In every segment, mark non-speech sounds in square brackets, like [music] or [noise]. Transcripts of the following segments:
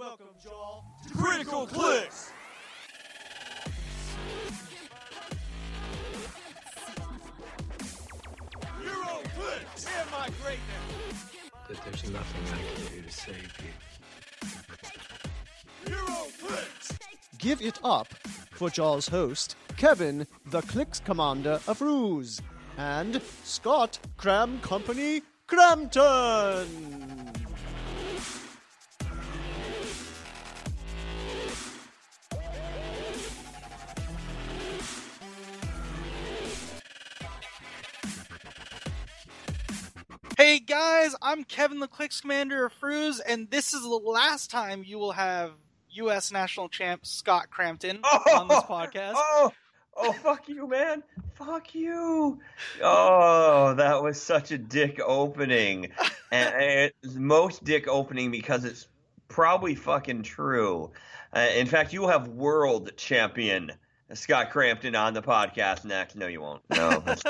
Welcome, y'all, to Critical Clicks. Euro Clicks and my greatness. that there's nothing I can do to save you. Euro Clicks. Give it up for Jaws host, Kevin, the Clicks Commander of Ruse, and Scott Cram Company Crampton. Guys, I'm Kevin the Clicks Commander of Fruz, and this is the last time you will have U.S. National Champ Scott Crampton [laughs] on this podcast. [laughs] Oh, oh, fuck you, man. Fuck you. Oh, that was such a dick opening. [laughs] and it's most dick opening because it's probably fucking true. Uh, in fact, you will have world champion Scott Crampton on the podcast next. No, you won't. No, that's,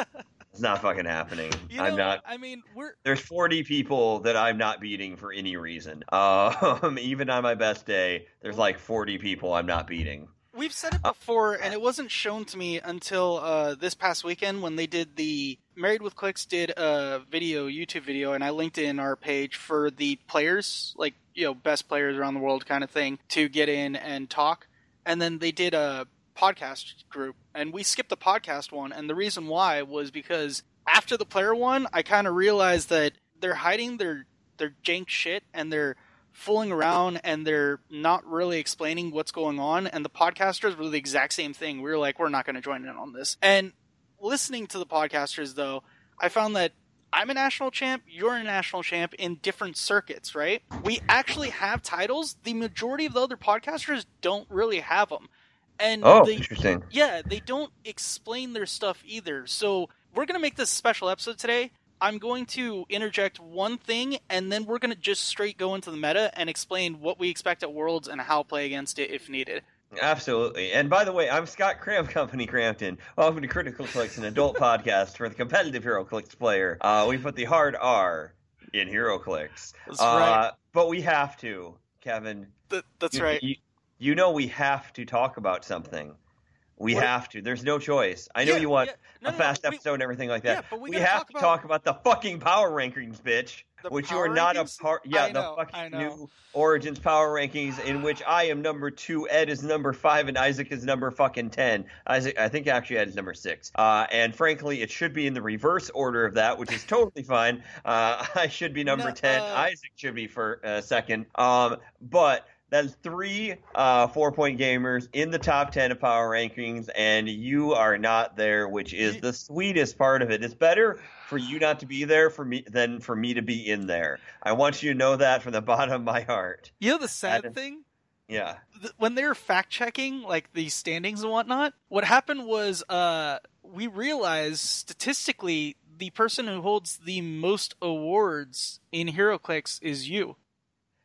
it's not fucking happening. [laughs] You know, I'm not. I mean, we're There's 40 people that I'm not beating for any reason. [laughs] Um, even on my best day, there's like 40 people I'm not beating. we've said it before, and it wasn't shown to me until uh, this past weekend when they did the Married with Clicks did a video, YouTube video, and I linked it in our page for the players, like you know, best players around the world kind of thing, to get in and talk. And then they did a podcast group, and we skipped the podcast one. And the reason why was because after the player one, I kind of realized that they're hiding their their jank shit and they're fooling around and they're not really explaining what's going on. And the podcasters were the exact same thing. We were like, we're not going to join in on this. And listening to the podcasters, though, I found that I'm a national champ, you're a national champ in different circuits, right? We actually have titles. The majority of the other podcasters don't really have them. And Oh, they, interesting. yeah, they don't explain their stuff either. So we're gonna make this special episode today. I'm going to interject one thing, and then we're gonna just straight go into the meta and explain what we expect at Worlds and how to play against it if needed. Absolutely. And by the way, I'm Scott Cram [laughs] Company Crampton. Welcome to Critical Clicks, an adult [laughs] podcast for the competitive HeroClix player. Uh, we put the hard R in HeroClix. That's uh, right. But we have to, Kevin. Th- that's you, right. You, you know we have to talk about something. We What- have to. There's no choice. I know Yeah, you want yeah. No, a no, fast no, we- episode and everything like that. yeah, but we we have talk to about- talk about the fucking power rankings, bitch. Which you are not rankings? a part. Yeah, I the know, fucking new Origins power rankings, in which I am number two, Ed is number five, and Isaac is number fucking ten. Isaac, I think actually Ed is number six. Uh, and frankly, it should be in the reverse order of that, which is totally fine. Uh, [laughs] I should be number ten. uh, Isaac should be for uh, second. Um, but that's three uh, four point gamers in the top 10 of power rankings, and you are not there, which is the sweetest part of it. It's better for you not to be there for me than for me to be in there. I want you to know that from the [laughs] bottom of my heart. You know the sad Adam. thing? Yeah. When they were fact checking like the standings and whatnot, what happened was uh, we realized statistically the person who holds the most awards in HeroClix is you,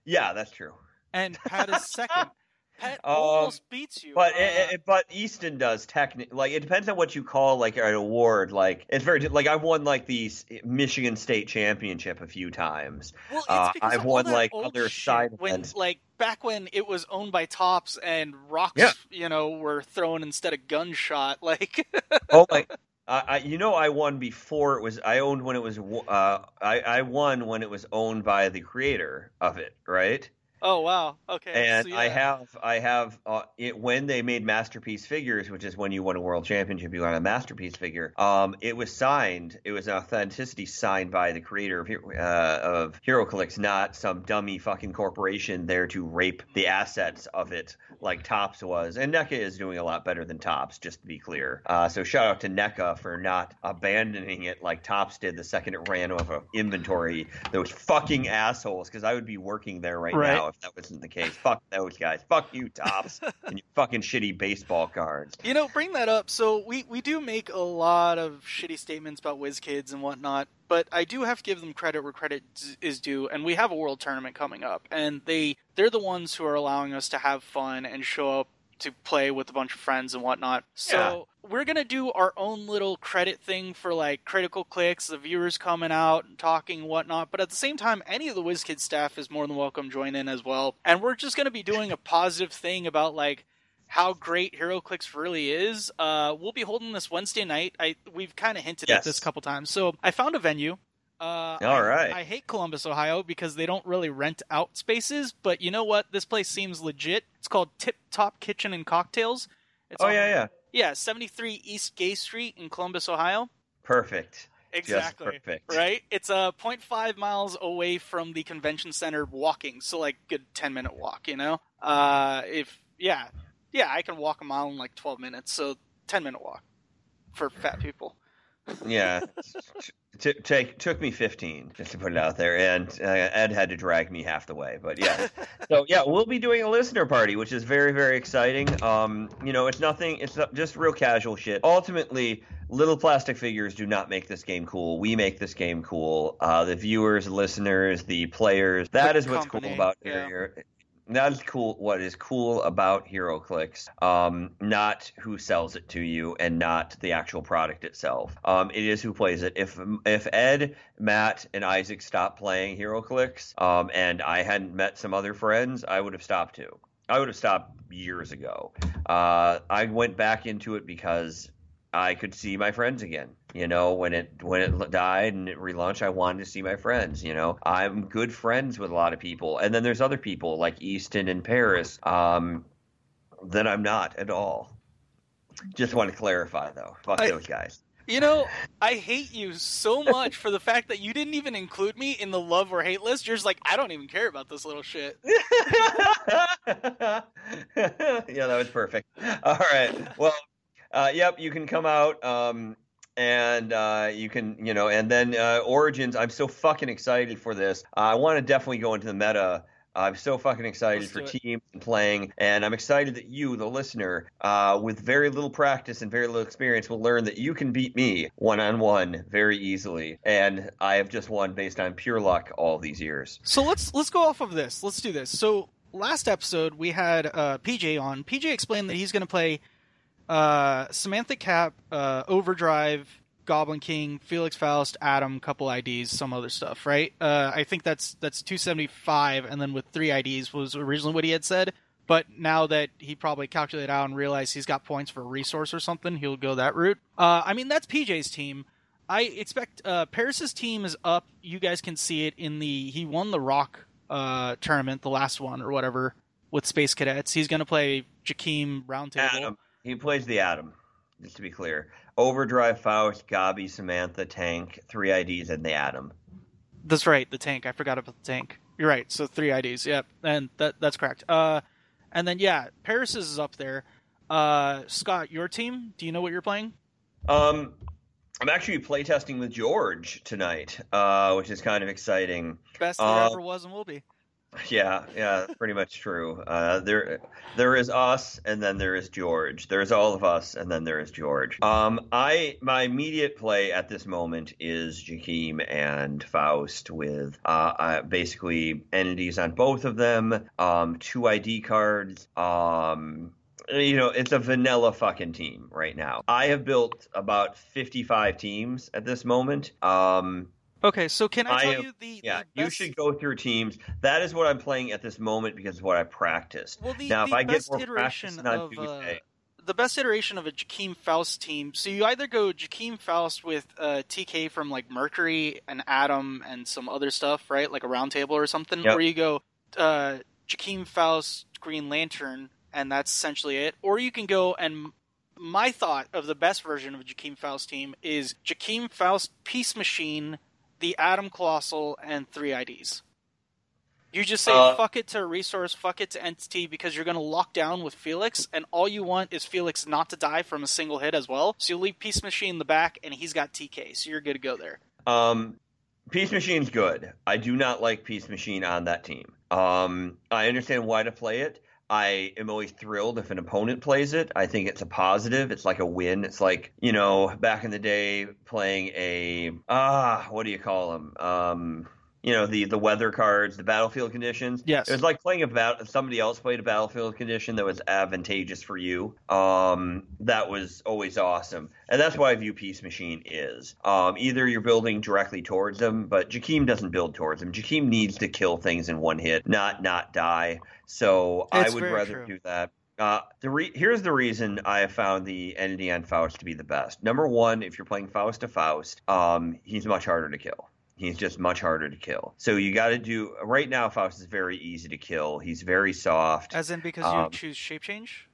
Yeah, that's true. And Pat is second. [laughs] Pat Um, almost beats you. But uh, it, it- but Easton does technically like it depends on what you call like an award. Like it's very like I've won like the Michigan State championship a few times. well, it's uh, because I've of all won, that like, old other shit side when events. like back when it was owned by Topps and rocks, Yeah. you know, were thrown instead of gunshot. [laughs] Like, oh my I, I, you know I won before it was I owned when it was uh I, I won when it was owned by the creator of it right oh wow, okay, and so, I have I have uh, it when they made masterpiece figures which is when you won a world championship you got a masterpiece figure um it was signed it was an authenticity signed by the creator of Hero- uh, of HeroClix not some dummy fucking corporation there to rape the assets of it like Topps was. And NECA is doing a lot better than Topps just to be clear. Uh, so shout out to NECA for not abandoning it like Tops did the second it ran out of inventory those fucking assholes because I would be working there right, Right. now if that wasn't the case fuck those guys fuck you Topps [laughs] and your fucking shitty baseball cards You know, bring that up. So we we do make a lot of shitty statements about WizKids and whatnot, but I do have to give them credit where credit is due. And we have a world tournament coming up, and they they're the ones who are allowing us to have fun and show up to play with a bunch of friends and whatnot. So we're gonna do our own little credit thing for like critical clicks, the viewers coming out and talking and whatnot. But at the same time, any of the WizKids staff is more than welcome to join in as well. And we're just gonna be doing a positive thing about like how great HeroClix really is. Uh, we'll be holding this Wednesday night. I we've kind of hinted at this a couple times. So I found a venue. Uh, All I- right. I hate Columbus, Ohio, because they don't really rent out spaces. But you know what? This place seems legit. It's called Tip Top Kitchen and Cocktails. It's Oh on- yeah, yeah. yeah, seventy three East Gay Street in Columbus, Ohio. Perfect. Exactly. Just perfect. Right? It's a uh, 0.5 miles away from the convention center walking, so like good 10 minute walk, you know? Uh if yeah. Yeah, I can walk a mile in like 12 minutes, so 10 minute walk for fat people. Yeah. T- take took me 15 just to put it out there and uh, ed had to drag me half the way but yeah. [laughs] So yeah we'll be doing a listener party which is very very exciting. Um you know it's nothing it's not- just real casual shit. Ultimately little plastic figures do not make this game cool. We make this game cool. Uh the viewers listeners the players That The is what's cool about yeah. here that is cool. What is cool about HeroClix, um, not who sells it to you, and not the actual product itself. Um, it is who plays it. If if Ed, Matt, and Isaac stopped playing HeroClix, um, and I hadn't met some other friends, I would have stopped too. I would have stopped years ago. Uh, I went back into it because I could see my friends again. You know, when it when it died and it relaunched, I wanted to see my friends. You know, I'm good friends with a lot of people, and then there's other people like Easton and Paris um, that I'm not at all. Just want to clarify though. Fuck I- those guys. You know, I hate you so much for the fact that you didn't even include me in the love or hate list. You're just like, I don't even care about this little shit. [laughs] yeah, that was perfect. All right. Well, uh, yep, you can come out. Um, and uh, you can, you know, and then uh, Origins. I'm so fucking excited for this. Uh, I want to definitely go into the meta. I'm so fucking excited Let's for teams and playing, and I'm excited that you, the listener, uh, with very little practice and very little experience, will learn that you can beat me one on one very easily. And I have just won based on pure luck all these years. So let's let's go off of this. Let's do this. So last episode we had uh, PJ on. PJ explained that he's going to play uh, Samantha Cap, uh, Overdrive, Goblin King, Felix Faust, Adam, couple IDs, some other stuff, right? Uh, I think that's that's 275, and then with three IDs was originally what he had said. But now that he probably calculated out and realized he's got points for a resource or something, he'll go that route. Uh, I mean, that's PJ's team. I expect uh, Paris's team is up. You guys can see it in the he won the Rock uh, tournament, the last one or whatever, with Space Cadets. He's going to play Jakeem Roundtable. Adam. He plays the Atom, just to be clear. Overdrive, Faust, Gabi, Samantha, Tank, three IDs, and the Atom. That's right, the tank. I forgot about the tank. You're right. So three IDs. Yep, and that that's correct. Uh, and then yeah, Paris's is up there. Uh, Scott, your team. Do you know what you're playing? Um, I'm actually playtesting with George tonight, uh, which is kind of exciting. Best there Uh, ever was and will be. Yeah, yeah, pretty much true. Uh, there, there is us, and then there is George. There's all of us, and then there is George. Um, I my immediate play at this moment is Jakeem and Faust with uh, uh, basically entities on both of them, um, two ID cards. Um, you know, it's a vanilla fucking team right now. I have built about 55 teams at this moment. Um, Okay, so can I I tell am- you the yeah, the you should go through teams. That is what I'm playing at this moment because it's what I practiced. Well, the, now, if I get more iteration practice of uh, the best iteration of a Jakeem Faust team. So you either go Jakeem Faust with uh, TK from like Mercury and Adam and some other stuff, right? Like a round table or something, Yep. or you go uh, Jakeem Faust Green Lantern, and that's essentially it. Or you can go and my thought of the best version of a Jakeem Faust team is Jakeem Faust Peace Machine, the Atom Colossal, and three IDs. You just say Uh, fuck it to a resource, fuck it to entity because you're going to lock down with Felix, and all you want is Felix not to die from a single hit as well. So you leave Peace Machine in the back, and he's got TK, so you're good to go there. um, Peace Machine's good. I do not like Peace Machine on that team. Um, I understand why to play it. I am always thrilled if an opponent plays it. I think it's a positive. It's like a win. It's like you know, back in the day, playing a ah, what do you call them? Um, you know the the weather cards, the battlefield conditions. Yes. it was like playing about. Somebody else played a battlefield condition that was advantageous for you. Um, that was always awesome, and that's why I view Peace Machine is. Um, either you're building directly towards them, but Jakeem doesn't build towards them. Jakeem needs to kill things in one hit, not not die. So It's I would rather true. do that. Uh, the re- here's the reason I have found the entity on Faust to be the best. Number one, if you're playing Faust to Faust, um, he's much harder to kill. He's just much harder to kill. So you got to do right now. Faust is very easy to kill. He's very soft. As in because Um, you choose shape change?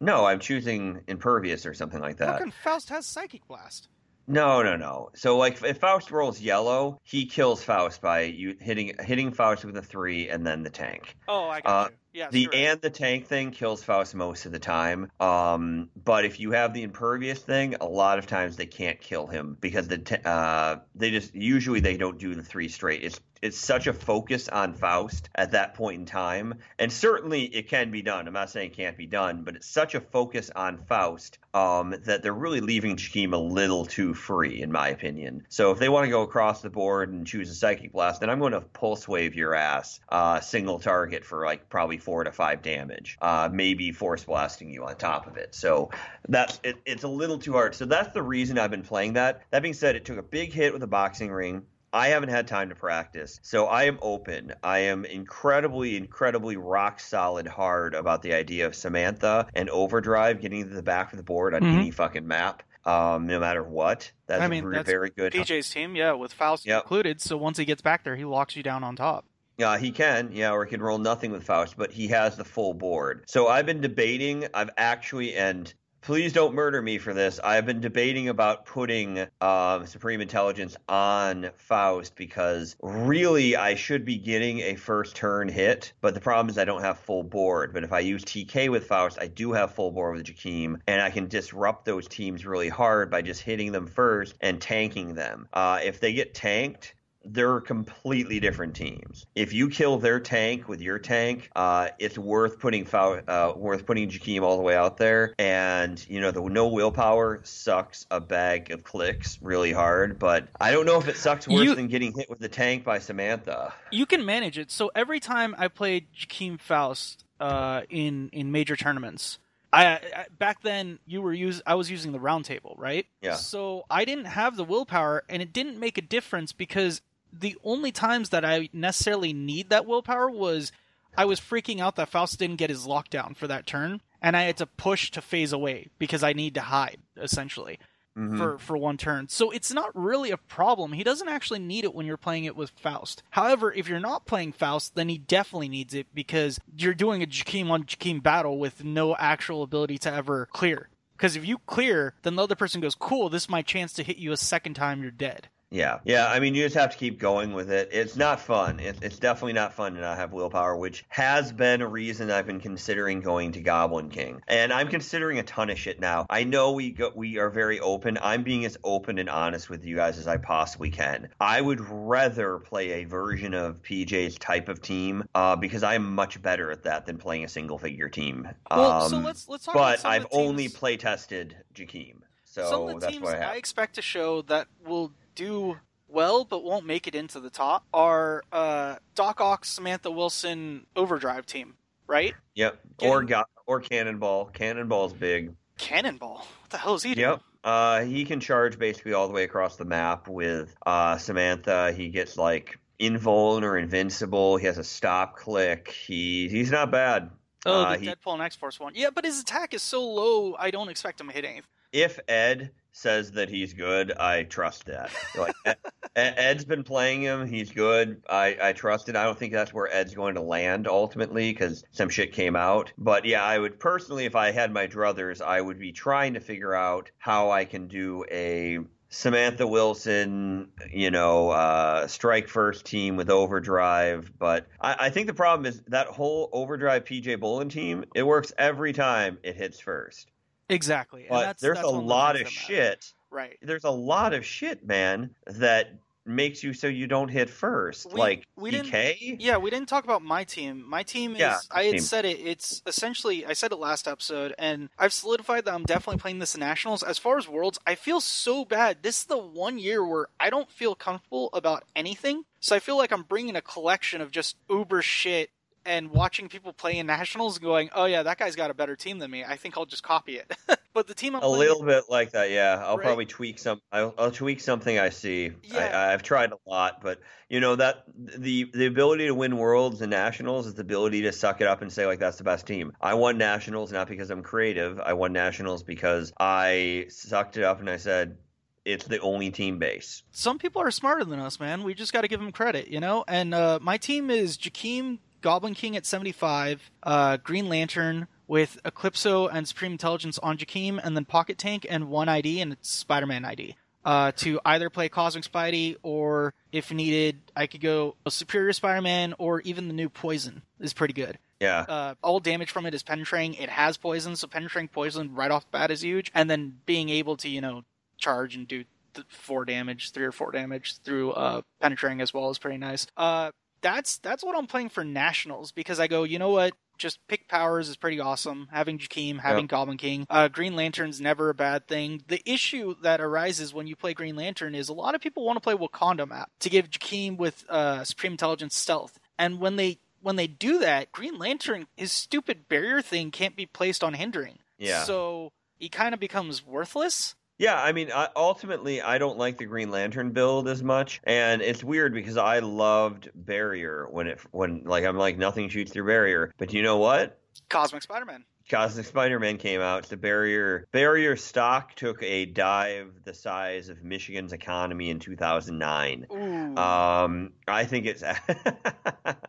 no, I'm choosing impervious or something like How that. come Faust has Psychic Blast? No, no, no. So like if Faust rolls yellow, he kills Faust by you hitting hitting Faust with a three and then the tank. Oh, I Uh, got you. Yes, the and the tank thing kills Faust most of the time. Um, but if you have the impervious thing, a lot of times they can't kill him because the t- uh, they just usually they don't do the three straight. It's it's such a focus on Faust at that point in time, and certainly it can be done. I'm not saying it can't be done, but it's such a focus on Faust um, that they're really leaving Jakeem a little too free, in my opinion. So if they want to go across the board and choose a psychic blast, then I'm going to pulse wave your ass, uh, single target for like probably four to five damage, uh, maybe force blasting you on top of it. So that's it, it's a little too hard. So that's the reason I've been playing that. That being said, it took a big hit with a boxing ring. I haven't had time to practice, so I am open. I am incredibly, incredibly rock solid hard about the idea of Samantha and Overdrive getting to the back of the board on Mhm. any fucking map, um, no matter what. That's I mean, a that's very good. PJ's team, yeah, with Faust Yep. included. So once he gets back there, he locks you down on top. Yeah, he can. Yeah, or he can roll nothing with Faust, but he has the full board. So I've been debating. I've actually, and please don't murder me for this. I've been debating about putting um, Supreme Intelligence on Faust because really I should be getting a first turn hit, but the problem is I don't have full board. But if I use TK with Faust, I do have full board with Jakeem, and I can disrupt those teams really hard by just hitting them first and tanking them. Uh, if they get tanked, they're completely different teams. If you kill their tank with your tank, uh, it's worth putting Fou- uh, worth putting Jakeem all the way out there. And you know the no willpower sucks a bag of clicks really hard. But I don't know if it sucks worse You- than getting hit with the tank by Samantha. You can manage it. So every time I played Jakeem Faust uh, in in major tournaments, I, I back then you were use I was using the round table, right? Yeah. So I didn't have the willpower, and it didn't make a difference because the only times that I necessarily need that willpower was I was freaking out that Faust didn't get his lockdown for that turn, and I had to push to phase away because I need to hide essentially Mhm. for for one turn. So it's not really a problem. He doesn't actually need it when you're playing it with Faust. However, if you're not playing Faust, then he definitely needs it because you're doing a Jakeem on Jakeem battle with no actual ability to ever clear. Because if you clear, then the other person goes, "Cool, this is my chance to hit you a second time. You're dead." Yeah, yeah. I mean, you just have to keep going with it. It's not fun. It, it's definitely not fun to not have willpower, which has been a reason I've been considering going to Goblin King, and I'm considering a ton of shit now. I know we go, we are very open. I'm being as open and honest with you guys as I possibly can. I would rather play a version of PJ's type of team uh, because I'm much better at that than playing a single figure team. Well, so Um, let's let's talk about but I've the teams- only play tested Jakeem, so some of the that's teams what I have. I expect to show that will do well but won't make it into the top are uh, Doc Ock, Samantha Wilson, Overdrive team, right? Yep. Or got or Cannonball. Cannonball's big. Cannonball. What the hell is he doing? Yep. Uh, he can charge basically all the way across the map with uh, Samantha. He gets like invuln or invincible. He has a stop click. He he's not bad. Oh, Uh, the he- Deadpool and X Force one. Yeah, but his attack is so low, I don't expect him to hit anything. If Ed says that he's good, I trust that. Like Ed, [laughs] Ed's been playing him. He's good. I I trust it. I don't think that's where Ed's going to land ultimately because some shit came out. But yeah, I would personally, if I had my druthers, I would be trying to figure out how I can do a Samantha Wilson, you know, uh, strike first team with overdrive. But I, I think the problem is that whole overdrive PJ Bolin team, it works every time it hits first. Exactly. and But that's, there's that's a lot of shit Right. there's a lot of shit, man, that makes you so you don't hit first, We- like we didn't- DK. Yeah, we didn't talk about my team. My team is Yeah, I had team. said it, it's essentially I said it last episode and I've solidified that I'm definitely playing this in Nationals. As far as Worlds, I feel so bad. This is the one year where I don't feel comfortable about anything. So I feel like I'm bringing a collection of just uber shit and watching people play in Nationals and going, "Oh yeah, that guy's got a better team than me. I think I'll just copy it." [laughs] but the team I'm A playing little bit like that, yeah. I'll Right. probably tweak some. I'll, I'll tweak something I see. Yeah. I, I've tried a lot, but you know that the the ability to win worlds and nationals is the ability to suck it up and say like that's the best team. I won nationals not because I'm creative. I won nationals because I sucked it up and I said it's the only team base. some people are smarter than us, man. We just got to give them credit, you know. And uh, my team is Jakeem Goblin King at seventy five, uh, Green Lantern with Eclipso and Supreme Intelligence on Jakeem, and then Pocket Tank and one ID, and it's Spider Man ID. Uh, to either play Cosmic Spidey or, if needed, I could go a Superior Spider Man or even the new Poison is pretty good. Yeah. Uh, all damage from it is penetrating. It has poison, so penetrating poison right off the bat is huge. And then being able to, you know, charge and do th- four damage, three or four damage through uh, penetrating as well is pretty nice. Uh, that's that's what I'm playing for nationals because I go, you know what? Just pick powers is pretty awesome. Having Jakeem, having Yep. Goblin King, uh, Green Lantern's never a bad thing. The issue that arises when you play Green Lantern is a lot of people want to play Wakanda map to give Jakeem with uh, Supreme Intelligence stealth, and when they when they do that, Green Lantern his stupid barrier thing can't be placed on hindering. Yeah. So he kind of becomes worthless. Yeah, I mean, I, ultimately, I don't like the Green Lantern build as much, and it's weird because I loved Barrier when it when like I'm like nothing shoots through Barrier, but you know what? Cosmic Spider-Man. Cosmic Spider-Man came out. The Barrier Barrier stock took a dive the size of Michigan's economy in 2009. Ooh. Um, I think it's [laughs] uh,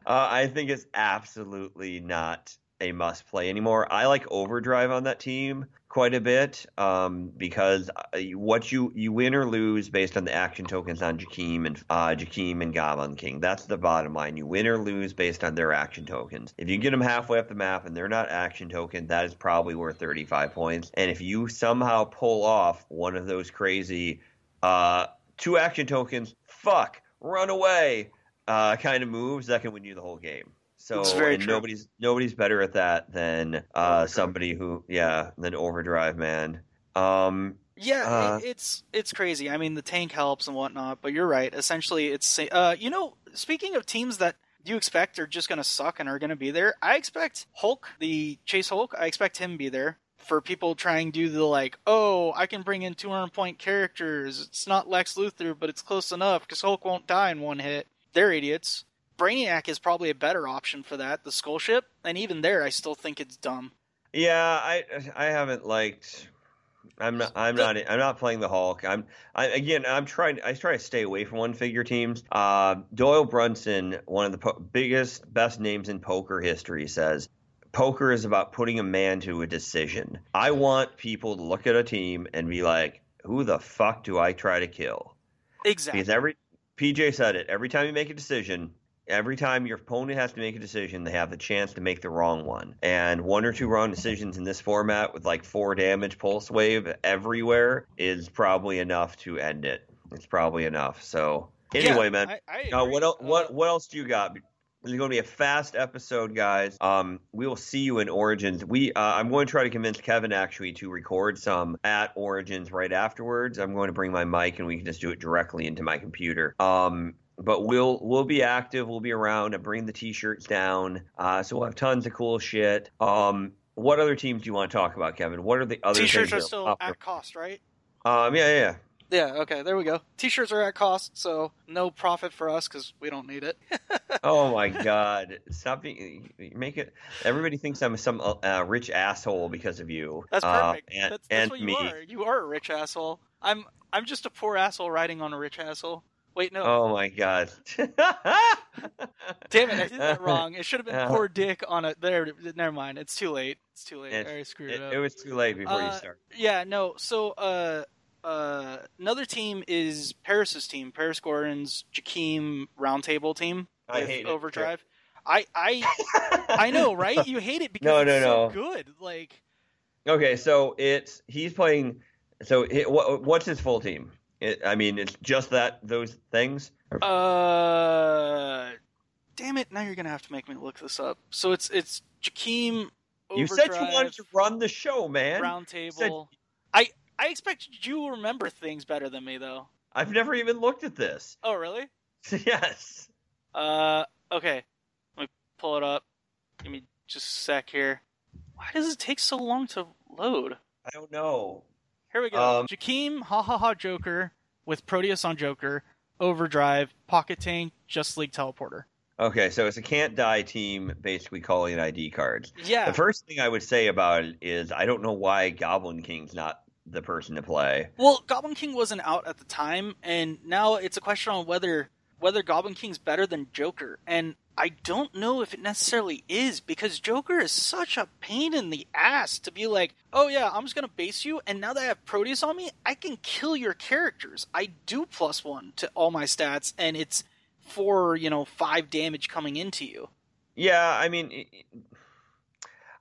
I think it's absolutely not a must play anymore. I like Overdrive on that team quite a bit um, because uh, what you you win or lose based on the action tokens on Jakeem and uh, Jakeem and Goblin King. That's the bottom line. You win or lose based on their action tokens. If you get them halfway up the map and they're not action token, that is probably worth 35 points. And if you somehow pull off one of those crazy uh, two action tokens, fuck, run away uh, kind of moves, that can win you the whole game. So It's very true. nobody's nobody's better at that than uh, somebody who yeah than Overdrive man. Um, Yeah, Uh, it's it's crazy. I mean, the tank helps and whatnot, but you're right. Essentially, it's uh, you know, speaking of teams that you expect are just going to suck and are going to be there, I expect Hulk, the Chase Hulk, I expect him to be there for people trying to do the like, oh, I can bring in 200 point characters. It's not Lex Luthor, but it's close enough because Hulk won't die in one hit. They're idiots. Brainiac is probably a better option for that. The Skull Ship, and even there, I still think it's dumb. yeah, I I haven't liked. I'm not. I'm not. I'm not playing the Hulk. I'm. I, again. I'm trying. I try to stay away from one figure teams. Uh, Doyle Brunson, one of the po- biggest, best names in poker history, says poker is about putting a man to a decision. I want people to look at a team and be like, "Who the fuck do I try to kill?" Exactly. Because every PJ said it. Every time you make a decision, every time your opponent has to make a decision, they have the chance to make the wrong one. And one or two wrong decisions in this format with like four damage pulse wave everywhere is probably enough to end it. It's probably enough. So anyway, Yeah, man. I, I Uh, what else? Uh, What what else do you got? This is going to be a fast episode, guys. Um, we will see you in Origins. We uh, I'm going to try to convince Kevin actually to record some at Origins right afterwards. I'm going to bring my mic and we can just do it directly into my computer. Um, but we'll we'll be active. We'll be around. and bring the t-shirts down. Uh, so we'll have tons of cool shit. Um, what other teams do you want to talk about, Kevin? What are the other T-shirts are still at cost, right? Um, yeah, yeah. Yeah. Okay. There we go. T-shirts are at cost, so no profit for us because we don't need it. [laughs] Oh my god! Stop being make it. Everybody thinks I'm some uh, rich asshole because of you. That's Uh, perfect. and that's that's and what me. you are. You are a rich asshole. I'm I'm just a poor asshole riding on a rich asshole. Wait, no. Oh my god! Damn it! I did that [laughs] wrong. It should have been poor dick on a. There. Never mind. It's too late. It's too late. It- I screwed It, it, up. it was too late before you Uh, start. Yeah, no. So, uh, uh, another team is Paris's team, Paris Gordon's Jakeem Roundtable team I hate it. Overdrive. I, I, [laughs] I know, right? You hate it because No, it's no, so no. good. Like, Okay, so it's he's playing. So he, what, what's his full team? It, I mean, it's just that those things. Uh, damn it! Now you're gonna have to make me look this up. So it's it's Jakeem. You said you wanted to run the show, man. round said- I I expect you remember things better than me though. I've never even looked at this. Oh really? [laughs] yes. Uh, okay. Let me pull it up. Give me just a sec here. Why does it take so long to load? I don't know. Here we go. Um, Jakeem, Ha Ha Ha Joker with Proteus on Joker, Overdrive, Pocket Tank, Just League Teleporter. Okay, so it's a can't die team basically calling ID cards. Yeah. The first thing I would say about it is I don't know why Goblin King's not the person to play. Well, Goblin King wasn't out at the time, and now it's a question on whether whether Goblin King's better than Joker. And I don't know if it necessarily is because Joker is such a pain in the ass to be like, oh yeah, I'm just gonna base you, and now that I have Proteus on me, I can kill your characters. I do plus one to all my stats, and it's for you know five damage coming into you. Yeah, I mean,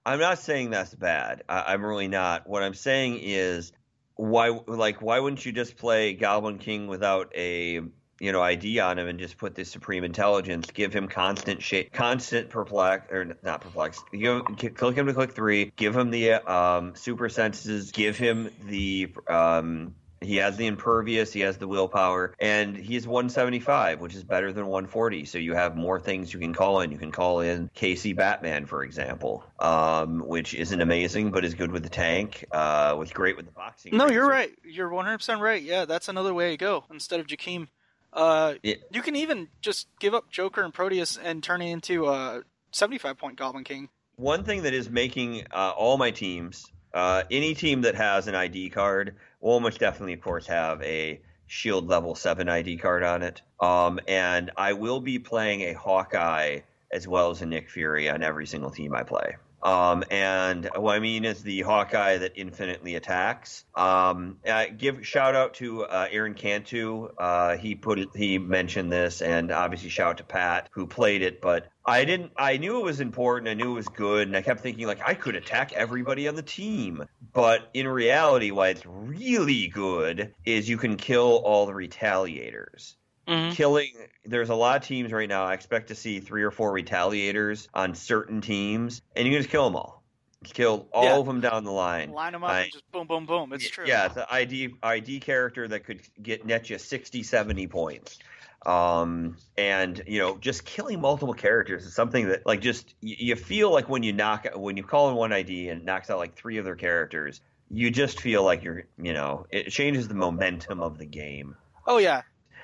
I'm not saying that's bad. I, I'm really not. What I'm saying is, why, like, why wouldn't you just play Goblin King without a, you know, ID on him and just put this Supreme Intelligence, give him constant shape, constant perplex, or not perplex. You click him to click three, give him the um, super senses, give him the um, he has the impervious, he has the willpower, and he's 175, which is better than 140. So you have more things you can call in. You can call in Casey Batman, for example, um, which isn't amazing, but is good with the tank, uh, was great with the boxing. No, you're right. You're 100% right. Yeah, that's another way to go instead of Jakeem. Uh, Yeah. You can even just give up Joker and Proteus and turn it into a 75 point Goblin King. One thing that is making uh, all my teams, uh, any team that has an ID card, will almost definitely, of course, have a Shield level 7 ID card on it. Um, and I will be playing a Hawkeye as well as a Nick Fury on every single team I play. Um, and what I mean is the Hawkeye that infinitely attacks. Um, uh, give shout out to uh, Aaron Cantu. Uh, he put it, he mentioned this, and obviously shout out to Pat who played it. But I didn't. I knew it was important. I knew it was good, and I kept thinking like I could attack everybody on the team. But in reality, why it's really good is you can kill all the retaliators Mm-hmm. killing there's a lot of teams right now i expect to see three or four retaliators on certain teams and you can just kill them all kill all Yeah. of them down the line Line them up I- and just boom, boom, boom. It's true. yeah it's an id id character that could get net you 60 70 points um and you know just killing multiple characters is something that like just you, you feel like when you knock when you call in one id and it knocks out like three of their characters you just feel like you're you know it changes the momentum of the game Oh, yeah.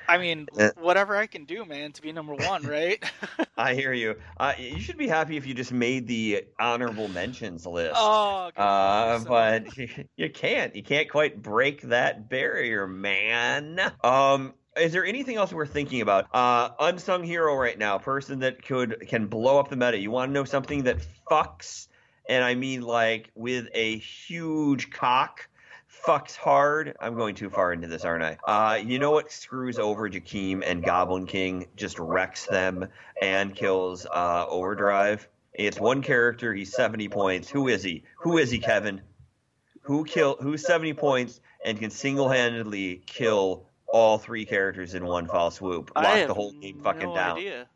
I mean, Uh, whatever I can do, man, to be number one, [laughs] right? [laughs] I hear you. Uh, you should be happy if you just made the honorable mentions list. oh, Uh, but [laughs] you can't. You can't quite break that barrier, man. Um, is there anything else we're thinking about? Uh, unsung hero right now, person that could can blow up the meta. You want to know something that fucks, and I mean like with a huge cock. Fucks hard. I'm going too far into this, aren't I? Uh, you know what screws over Jakeem and Goblin King? Just wrecks them and kills uh, Overdrive. It's one character. He's 70 points. Who is he? Who is he, Kevin? Who kill? Who's 70 points and can single-handedly kill all three characters in one foul swoop? Lock the whole game fucking no down. Idea.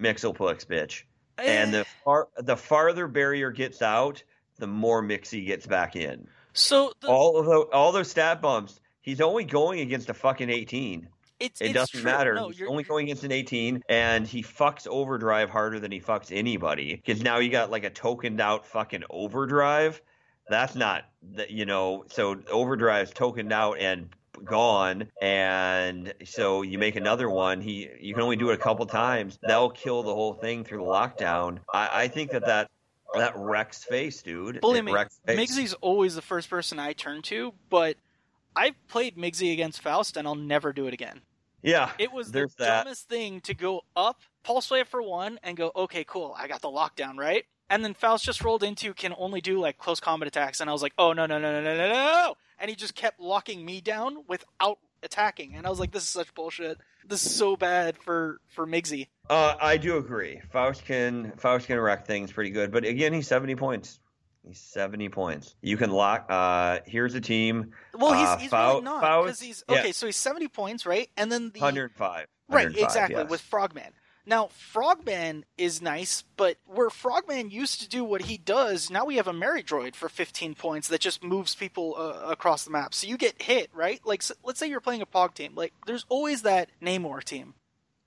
Mixelplex, bitch. And Eh, the far the farther barrier gets out, the more Mixie gets back in. So the, All of those, all those stat bumps. He's only going against a fucking 18. it's, It it's doesn't true. matter. No, He's only going against an 18, and he fucks Overdrive harder than he fucks anybody. Because now you got like a tokened out fucking Overdrive. That's not, that you know, so Overdrive's tokened out and gone, and so you make another one. He, you can only do it a couple times. That'll kill the whole thing through the lockdown. I, I think that that that wrecks face, dude. Believe It me. Migsy's always the first person I turn to, but I've played Migsy against Faust, and I'll never do it again. Yeah, It was the that. dumbest thing to go up, pulse wave for one, and go, okay, cool, I got the lockdown, right? And then Faust just rolled into can only do like close combat attacks, and I was like, oh no no no no no no no! And he just kept locking me down without attacking, and I was like, this is such bullshit. This is so bad for for Migsy. Uh, I do agree. Faust can Faust can wreck things pretty good, but again, he's seventy points. He's 70 points. You can lock. Uh, here's a team. Well, he's, Uh, he's Fau- really not Faust- because he's yeah. okay. So he's seventy points, right? And then the 105. right, exactly yes. with Frogman. Now Frogman is nice, but where Frogman used to do what he does, now we have Ameridroid for fifteen points that just moves people uh, across the map. So you get hit, right? Like, s let's say you're playing a Pog team. Like, there's always that Namor team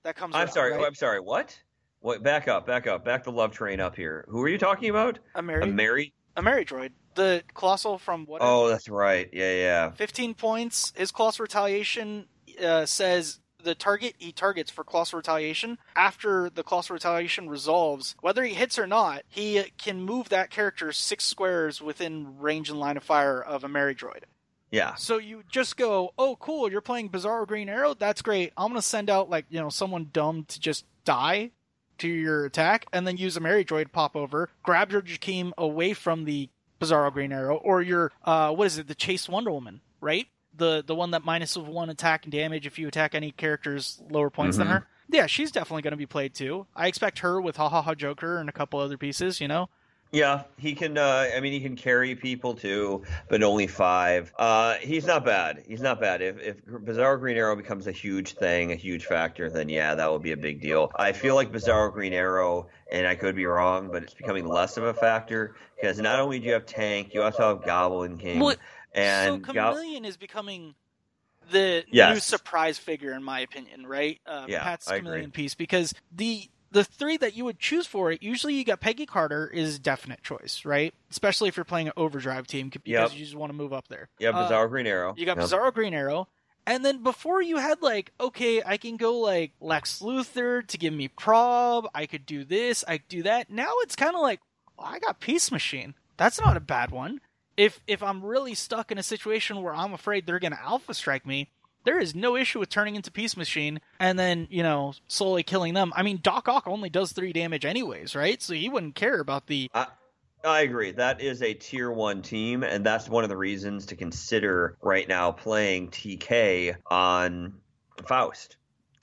that comes. I'm around, sorry. right? oh, I'm sorry. What? What? Back up. Back up. Back the love train up here. Who are you talking about? a Mary, A Mary? Ameridroid, the Colossal from what? Oh, that's right. Yeah, yeah. 15 points. His colossal retaliation uh, says the target he targets for colossal retaliation after the colossal retaliation resolves, whether he hits or not, he can move that character six squares within range and line of fire of Ameridroid. Yeah. So you just go, oh, cool, you're playing Bizarro Green Arrow. That's great. I'm gonna send out like you know someone dumb to just die to your attack, and then use Ameridroid pop over, grab your Jakeem away from the Bizarro Green Arrow, or your uh, what is it, the Chase Wonder Woman, right? The the one that minus of one attack and damage if you attack any characters lower points than Mhm. her. Yeah, she's definitely going to be played too. I expect her with Ha Ha Ha Joker and a couple other pieces. You know, Yeah, he can. Uh, I mean, he can carry people too, but only five. Uh, he's not bad. He's not bad. If if Bizarro Green Arrow becomes a huge thing, a huge factor, then yeah, that would be a big deal. I feel like Bizarro Green Arrow, and I could be wrong, but it's becoming less of a factor because not only do you have Tank, you also have Goblin King, Well, and so Chameleon is becoming the new surprise figure, in my opinion. Right? Uh, Yeah, Pat's I agree. Chameleon piece because the the three that you would choose for it, usually you got Peggy Carter is definite choice, right? Especially if you're playing an overdrive team because Yep. you just want to move up there. yeah, Uh, Bizarro Green Arrow. You got Yep. Bizarro Green Arrow. And then before you had like, okay, I can go like Lex Luthor to give me prob. I could do this. I could do that. Now it's kind of like, oh, I got Peace Machine. That's not a bad one. If if I'm really stuck in a situation where I'm afraid they're gonna Alpha Strike me, there is no issue with turning into Peace Machine and then you know slowly killing them. I mean, Doc Ock only does three damage anyways, right? So he wouldn't care about the I agree. That is a tier one team, and that's one of the reasons to consider right now playing TK on Faust.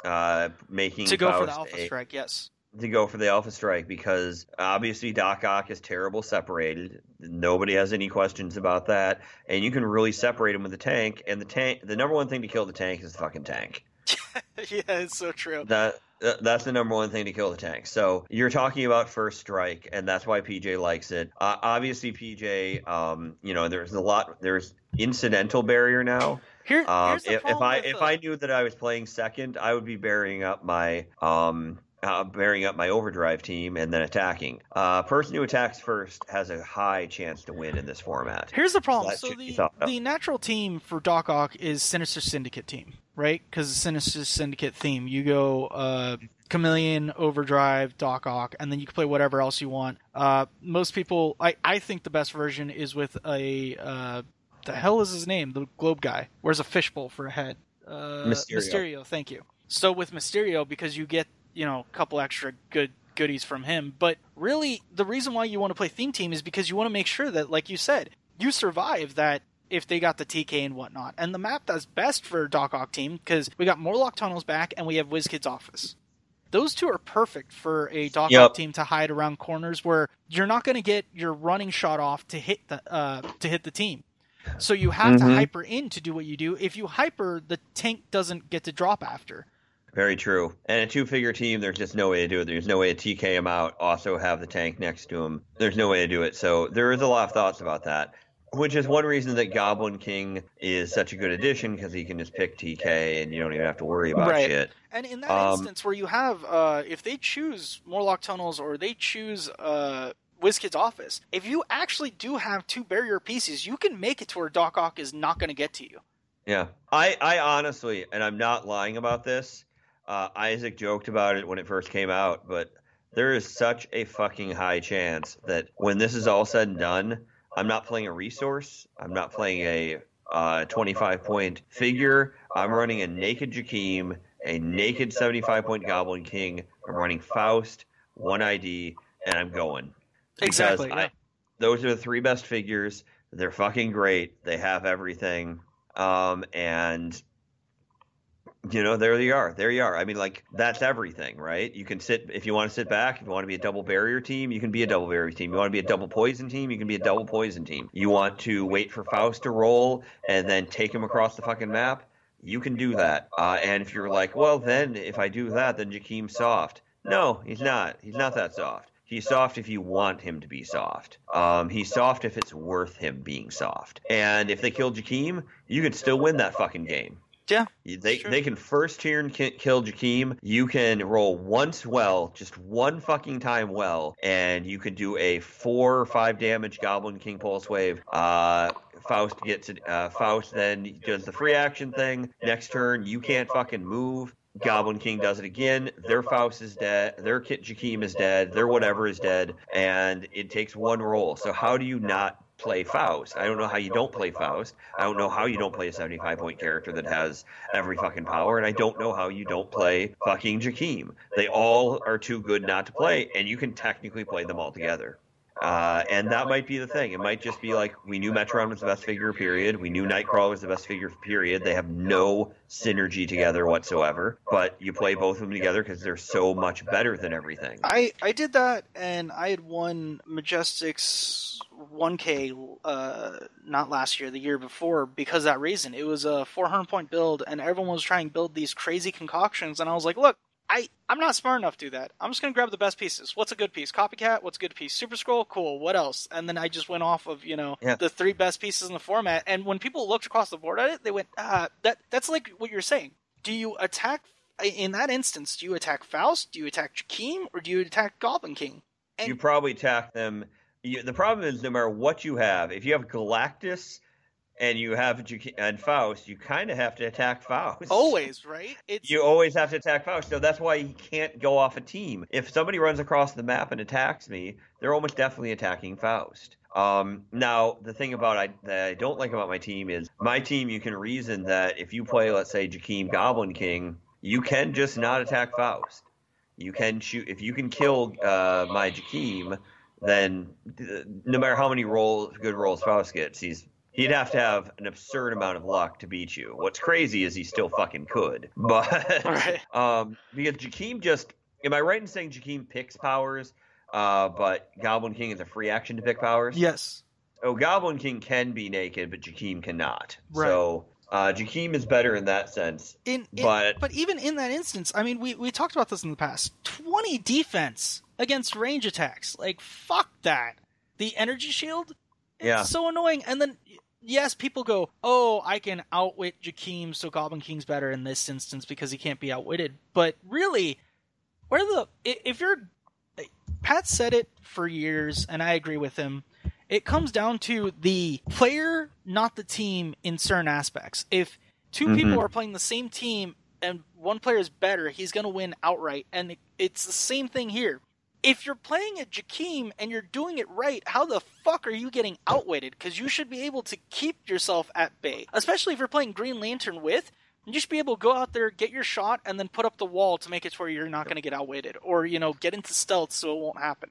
Uh, making to go for the Alpha a- Strike. Yes. To go for the Alpha Strike because obviously Doc Ock is terrible separated. Nobody has any questions about that, and you can really separate him with the tank. And the tank, the number one thing to kill the tank is the fucking tank. [laughs] yeah, it's so true. That that's the number one thing to kill the tank. So you're talking about first strike, and that's why PJ likes it. Uh, obviously, PJ, um, you know, there's a lot. There's incidental barrier now. Here, Um, here's the if, if I if the- I knew that I was playing second, I would be burying up my um uh, bearing up my overdrive team and then attacking. Uh, person who attacks first has a high chance to win in this format. Here's the problem. That So the the natural team for Doc Ock is Sinister Syndicate team, right? Because the Sinister Syndicate theme, you go uh, Chameleon, Overdrive, Doc Ock, and then you can play whatever else you want. Uh, most people, I I think the best version is with a uh, the hell is his name? The Globe guy wears a fishbowl for a head. Uh, Mysterio. Mysterio. Thank you. So with Mysterio, because you get you know a couple extra good goodies from him, but really the reason why you want to play theme team is because you want to make sure that, like you said, you survive that if they got the TK and whatnot. And the map that's best for Doc Ock team because we got Morlock Tunnels back and we have WizKid's office. Those two are perfect for a Doc Yep. Ock team to hide around corners where you're not going to get your running shot off to hit the uh, to hit the team. So you have to Mhm. hyper in to do what you do. If you hyper, the tank doesn't get to drop after. Very true. And a two figure team, there's just no way to do it. There's no way to TK him out, also have the tank next to him. There's no way to do it. So there is a lot of thoughts about that. Which is one reason that Goblin King is such a good addition because he can just pick TK and you don't even have to worry about Right. shit. And in that Um, instance where you have, uh, if they choose Morlock Tunnels or they choose uh, WizKid's Office, if you actually do have two barrier pieces, you can make it to where Doc Ock is not going to get to you. Yeah, I, I honestly, and I'm not lying about this. Uh, Isaac joked about it when it first came out, but there is such a fucking high chance that when this is all said and done, I'm not playing a resource. I'm not playing a uh, 25 point figure. I'm running a naked Jakeem, a naked 75 point Goblin King. I'm running Faust, one ID, and I'm going. Because Exactly, I- those are the three best figures. They're fucking great. They have everything. Um, and you know, there you are. There you are. I mean, like that's everything, right? You can sit if you want to sit back. If you want to be a double barrier team, you can be a double barrier team. You want to be a double poison team, you can be a double poison team. You want to wait for Faust to roll and then take him across the fucking map. You can do that. Uh, and if you're like, well, then if I do that, then Jakeem's soft. No, he's not. He's not that soft. He's soft if you want him to be soft. Um, he's soft if it's worth him being soft. And if they kill Jakeem, you could still win that fucking game. Yeah. They they can first turn ki- kill Jakeem. You can roll once well, just one fucking time well, and you can do a four or five damage Goblin King Pulse Wave. Uh, Faust gets it. Uh, Faust then does the free action thing. Next turn, you can't fucking move. Goblin King does it again. Their Faust is dead. Their Kit Jakeem is dead. Their whatever is dead, and it takes one roll. So how do you not play Faust? I don't know how you don't play Faust. I don't know how you don't play a 75 point character that has every fucking power, and I don't know how you don't play fucking Jakeem. They all are too good not to play, and you can technically play them all together. Uh, and that might be the thing. It might just be like we knew Metron was the best figure, period. We knew Nightcrawler was the best figure, period. They have no synergy together whatsoever. But you play both of them together because they're so much better than everything. I I did that, and I had won Majestic's 1K uh, not last year, the year before, because of that reason. It was a 400 point build, and everyone was trying to build these crazy concoctions, and I was like, look. I, I'm not smart enough to do that. I'm just gonna grab the best pieces. What's a good piece? Copycat. What's a good piece? Super Skrull. Cool. What else? And then I just went off of you know Yeah. the three best pieces in the format. And when people looked across the board at it, they went, ah, that that's like what you're saying. Do you attack in that instance? Do you attack Faust? Do you attack Jakeem? Or do you attack Goblin King? And- you probably attack them. You, the problem is, no matter what you have, if you have Galactus and you have and Faust, you kind of have to attack Faust. Always, right? It's You always have to attack Faust. So that's why he can't go off a team. If somebody runs across the map and attacks me, they're almost definitely attacking Faust. Um, now, the thing about I, that I don't like about my team is my team. You can reason that if you play, let's say, Jakeem Goblin King, you can just not attack Faust. You can shoot if you can kill uh, my Jakeem, then uh, no matter how many rolls, good rolls Faust gets, he's he'd have to have an absurd amount of luck to beat you. What's crazy is he still fucking could, [laughs] but Right. um, because Jakeem just am I right in saying Jakeem picks powers, uh, but Goblin King is a free action to pick powers? yes. Oh, Goblin King can be naked, but Jakeem cannot. Right. So uh, Jakeem is better in that sense. In, in But- but even in that instance, I mean, we we talked about this in the past. Twenty defense against range attacks, like fuck that. The energy shield, it's Yeah. so annoying. And then yes, people go, "Oh, I can outwit Jakeem, so Goblin King's better in this instance because he can't be outwitted." But really, where the if you're Pat said it for years, and I agree with him. It comes down to the player, not the team, in certain aspects. If 2 Mhm. people are playing the same team and one player is better, he's going to win outright. And it- it's the same thing here. If you're playing a Jakeem and you're doing it right, how the fuck are you getting outwitted? Because you should be able to keep yourself at bay, especially if you're playing Green Lantern with. You should be able to go out there, get your shot, and then put up the wall to make it to where you're not going to get outwitted, or you know, get into stealth so it won't happen.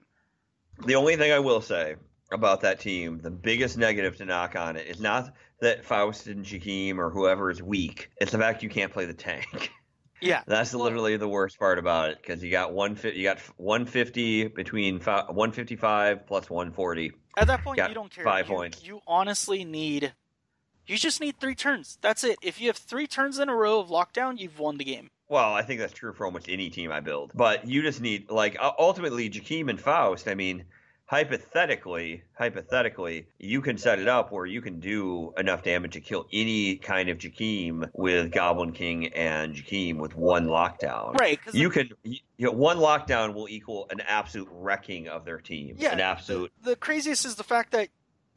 The only thing I will say about that team, the biggest negative to knock on it, is not that Faust and Jakeem or whoever is weak. It's the fact you can't play the tank. [laughs] Yeah, That's Well- literally the worst part about it because you got one fi- you got 150 between fi- 155 plus 140. At that point, Got you don't care. five you, points. You honestly need. You just need three turns. That's it. If you have three turns in a row of lockdown, you've won the game. Well, I think that's true for almost any team I build. But you just need like ultimately Jakeem and Faust. I mean, hypothetically, hypothetically, you can set it up where you can do enough damage to kill any kind of Jakeem with Goblin King and Jakeem with one lockdown. Right. You can. You know, one lockdown will equal an absolute wrecking of their team. Yeah, an absolute. The, the craziest is the fact that,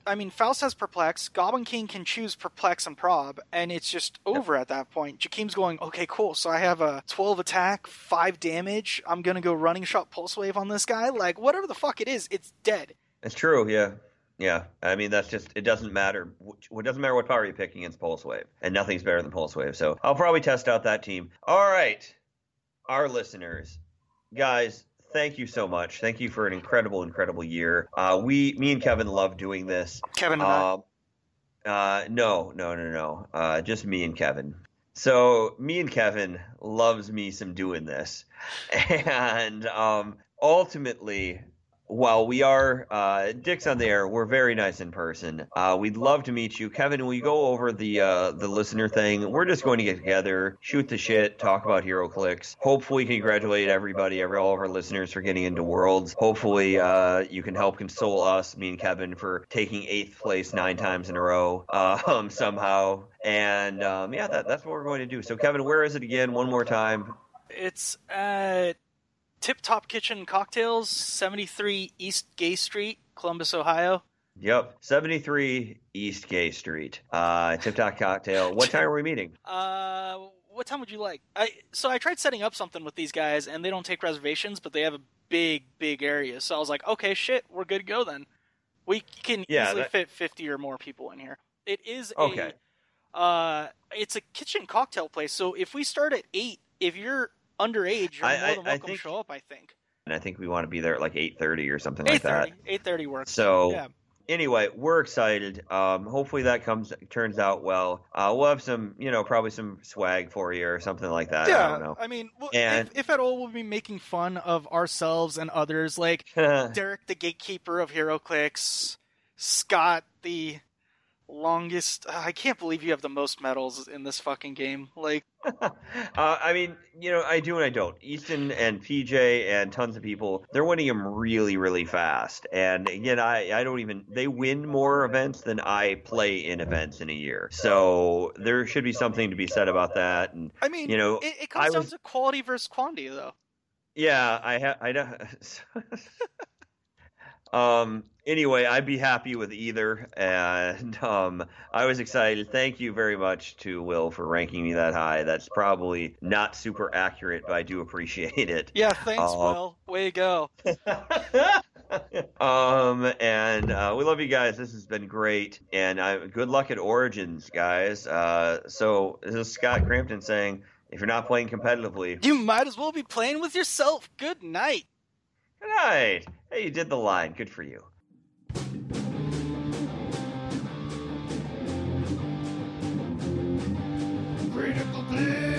I mean, Faust has Perplex, Goblin King can choose Perplex and Prob, and it's just over at that point. Jakeem's going, okay, cool, so I have a 12 attack, 5 damage, I'm gonna go running shot Pulse Wave on this guy. Like, whatever the fuck it is, it's dead. It's true, yeah. Yeah, I mean that's just it doesn't matter. It doesn't matter what power you pick against Pulse Wave, and nothing's better than Pulse Wave. So I'll probably test out that team. All right, our listeners, guys, thank you so much. Thank you for an incredible, incredible year. Uh, we, me and Kevin, love doing this. Kevin and I. Um, uh, no, no, no, no. Uh, just me and Kevin. So me and Kevin loves me some doing this, [laughs] and um, ultimately, while we are uh, dicks on the air, we're very nice in person. Uh, we'd love to meet you, Kevin. We go over the uh, the listener thing. We're just going to get together, shoot the shit, talk about HeroClix. Hopefully, congratulate everybody, every all of our listeners for getting into Worlds. Hopefully, uh, you can help console us, me and Kevin, for taking eighth place nine times in a row [laughs] um, somehow. And um, yeah, that, that's what we're going to do. So, Kevin, where is it again? One more time. It's at Tip Top Kitchen Cocktails, 73 East Gay Street, Columbus, Ohio. Yep, 73 East Gay Street. Uh, Tip Top Cocktail. What [laughs] time are we meeting? Uh, what time would you like? I so I tried setting up something with these guys, and they don't take reservations, but they have a big, big area. So I was like, okay, shit, we're good to go then. We can Yeah, easily that- fit 50 or more people in here. It is Okay. a uh, it's a kitchen cocktail place. So if we start at eight, if you're underage, you're I- more than I welcome think- to show up. I think And I think we want to be there at like 8:30 or something like eight that. thirty. Eight thirty works. So yeah, anyway, we're excited. Um, hopefully that comes turns out well. Uh, we'll have some, you know, probably some swag for you or something like that. I yeah. don't know. I mean, well, And- if, if at all, we'll be making fun of ourselves and others, like [laughs] Derek, the gatekeeper of HeroClix, Scott, the longest. I can't believe you have the most medals in this fucking game. Like, [laughs] uh, I mean, you know, I do and I don't. Easton and PJ and tons of people, they're winning them really, really fast. And again, I, I don't even, they win more events than I play in events in a year. So there should be something to be said about that. And I mean, You know, it, it comes I down was- to quality versus quantity, though. yeah, I have, I don't. [laughs] Um. Anyway, I'd be happy with either, and um, I was excited. Thank you very much to Will for ranking me that high. That's probably not super accurate, but I do appreciate it. Yeah, thanks, Uh, Will. Way to go. [laughs] um, and uh, we love you guys. This has been great, and uh, good luck at Origins, guys. Uh, so this is Scott Crampton saying, if you're not playing competitively, You might as well be playing with yourself. Good night. good night. Hey, you did the line. Good for you. you.